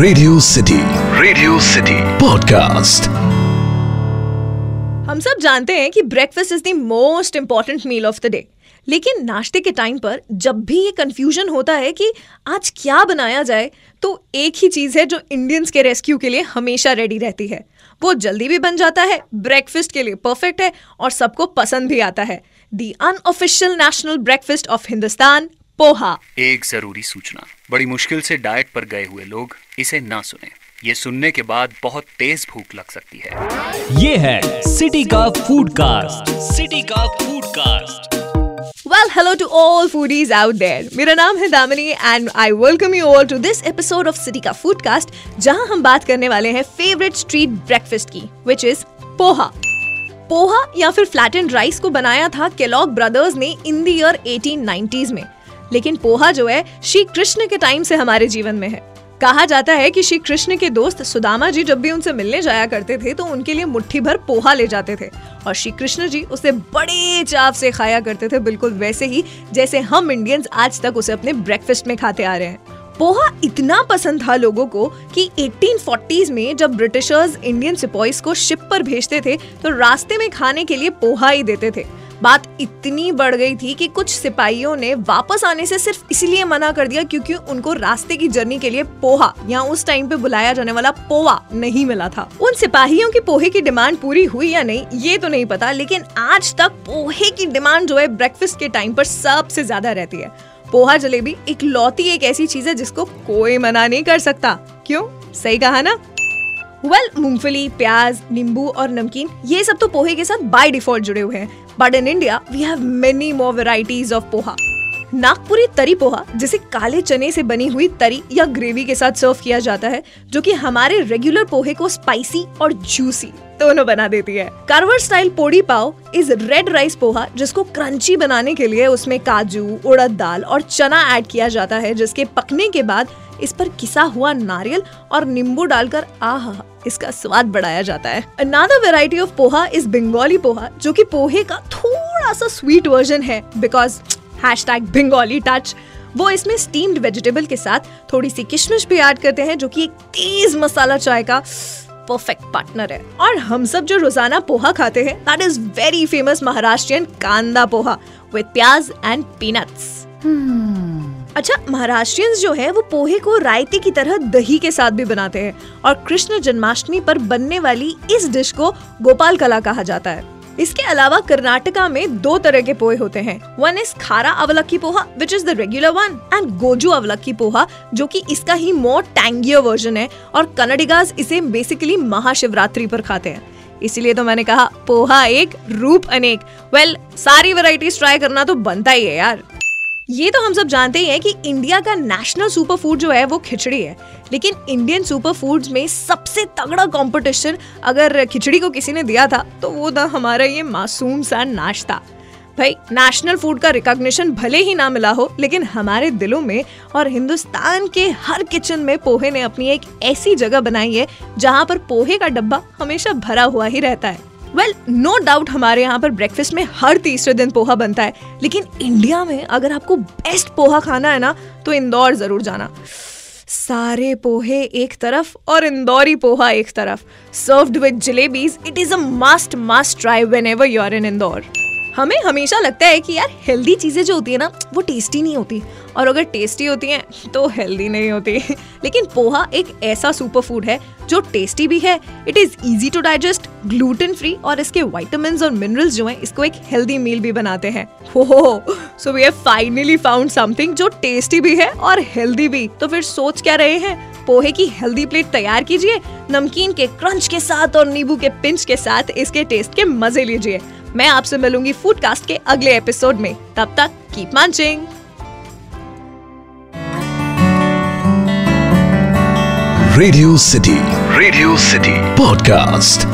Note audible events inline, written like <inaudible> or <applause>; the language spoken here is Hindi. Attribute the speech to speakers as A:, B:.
A: Radio City Radio City podcast
B: हम सब जानते हैं कि breakfast is the most important meal of the day लेकिन नाश्ते के टाइम पर जब भी ये कंफ्यूजन होता है कि आज क्या बनाया जाए तो एक ही चीज़ है जो इंडियंस के रेस्क्यू के लिए हमेशा रेडी रहती है. वो जल्दी भी बन जाता है ब्रेकफास्ट के लिए परफेक्ट है और सबको पसंद भी आता है. The unofficial national breakfast of Hindustan poha.
C: एक ज़रूरी सूचना। बड़ी मुश्किल से डाइट पर गए हुए लोग इसे ना सुने। ये सुनने के बाद बहुत तेज भूख लग सकती है।
D: ये है सिटी का फ़ूड कास्ट सिटी का foodcast
B: Well, hello to all foodies out there. मेरा नाम है Damini and I welcome you all to this episode of city का फूडकास्ट जहाँ हम बात करने वाले हैं फेवरेट स्ट्रीट ब्रेकफास्ट की विच इज़ पोहा। पोहा या फिर फ्लैट एंड राइस को बनाया था केलॉग ब्रदर्स ने इन द ईयर 1890s में। लेकिन पोहा जो है, श्री कृष्ण के टाइम से हमारे जीवन में है। कहा जाता है कि श्री कृष्ण के दोस्त सुदामा जी जब भी उनसे मिलने जाया करते थे तो उनके लिए मुट्ठी भर पोहा ले जाते थे। और श्री कृष्ण जी उसे बड़े चाव से खाया करते थे, बिल्कुल वैसे ही जैसे हम इंडियंस आज तक उसे अपने ब्रेकफास्ट में खाते आ रहे हैं। पोहा इतना पसंद था लोगों को कि 1840s में जब ब्रिटिशर्स इंडियन सिपॉइस को शिप पर भेजते थे तो रास्ते में खाने के लिए पोहा ही देते थे। बात इतनी बढ़ गई थी कि कुछ सिपाहियों ने वापस आने से सिर्फ़ इसलिए मना कर दिया क्योंकि उनको रास्ते की जर्नी के लिए पोहा, या उस टाइम पे बुलाया जाने वाला पोहा नहीं मिला था। उन सिपाहियों की पोहे की डिमांड पूरी हुई या नहीं, ये तो नहीं पता, लेकिन आज तक पोहे की डिमांड जो है ब्रेकफास्ट के टाइम पर सबसे ज़्यादा रहती है। पोहा जलेबी एक लौती एक ऐसी चीज़ है जिसको कोई मना नहीं कर सकता। क्यों? सही कहा ना? वेल मूंगफली, प्याज, नींबू और नमकीन, ये सब तो पोहे के साथ बाय डिफ़ॉल्ट जुड़े हुए हैं. But in India we have many more varieties of poha. Nagpuri tari poha, जिसे काले चने से बनी हुई तरी या ग्रेवी के साथ सर्व किया जाता है, जो कि हमारे रेगुलर पोहे को स्पाइसी और जूसी दोनों बना देती है। Karwar style podi pav is red rice poha, जिसको क्रंची बनाने के लिए उसमें काजू, उड़द दाल और चना ऐड किया जाता है, जिसके पकने के बाद इस पर किसा हुआ नारियल और नींबू डालकर आह, इसका स्वाद बढ़ाया जाता है। Another variety of poha is Bengali poha, जो कि पोहे का थोड़ा सा स्वीट वर्जन है because hashtag Bengali touch वो इसमें स्टीम्ड वेजिटेबल के साथ थोड़ी सी किशमिश भी ऐड करते हैं जो कि एक तेज मसाला चाय का परफेक्ट पार्टनर है। और हम सब जो रोज़ाना पोहा खाते हैं that is very famous Maharashtrian kanda poha with pyaz and peanuts अच्छा महाराष्ट्रियंस जो है वो पोहे को रायते की तरह दही के साथ भी बनाते हैं और कृष्ण जन्माष्टमी पर बनने वाली इस डिश को गोपाल कला कहा जाता है। इसके अलावा कर्नाटका में दो तरह के पोहे होते हैं। One is khara avalakki poha which is the regular one and gojju avalakki poha जो कि इसका ही मोर टैंगियर वर्जन है और कनाडिगाज इसे बेसिकली महाशिवरात्रि पर खाते हैं। इसीलिए तो मैंने कहा पोहा एक रूप अनेक। वेल well, सारी वेराइटीज ट्राई करना तो बनता ही है यार। ये तो हम सब जानते ही हैं कि इंडिया का नेशनल सुपर फ़ूड जो है वो खिचड़ी है। लेकिन इंडियन सुपर फूड्स में सबसे तगड़ा कंपटीशन अगर खिचड़ी को किसी ने दिया था तो वो था हमारा ये मासूम सा नाश्ता। भाई नेशनल फ़ूड का रिकॉग्निशन भले ही ना मिला हो, लेकिन हमारे दिलों में और हिंदुस्तान के हर किचन में पोहे ने अपनी एक ऐसी जगह बनाई है, जहाँ पर पोहे का डब्बा हमेशा भरा हुआ ही रहता है। वेल नो डाउट हमारे यहाँ पर ब्रेकफास्ट में हर तीसरे दिन पोहा बनता है, लेकिन इंडिया में अगर आपको बेस्ट पोहा खाना है ना तो इंदौर ज़रूर जाना। सारे पोहे एक तरफ़ और इंदौरी पोहा एक तरफ़। Served with jalebis it is a must must try whenever you are in Indore हमें हमेशा लगता है कि यार हेल्दी चीज़ें जो होती है ना, वो टेस्टी नहीं होती। और अगर टेस्टी होती हैं तो हेल्दी नहीं होती। <laughs> लेकिन पोहा एक ऐसा सुपर फ़ूड है, जो टेस्टी भी है। It is easy to digest gluten free और इसके वाइटामिन और मिनरल्स जो हैं, इसको एक हेल्दी मील भी बनाते हैं। हो so we have finally found something जो टेस्टी भी है और हेल्दी भी। तो फिर सोच क्या रहे हैं? पोहे की हेल्दी प्लेट तैयार कीजिए, नमकीन के क्रंच के साथ और नींबू के पिंच के साथ इसके टेस्ट के मज़े लीजिए। मैं आपसे मिलूँगी फूडकास्ट के अगले एपिसोड में। तब तक keep munching
A: Radio City Radio City podcast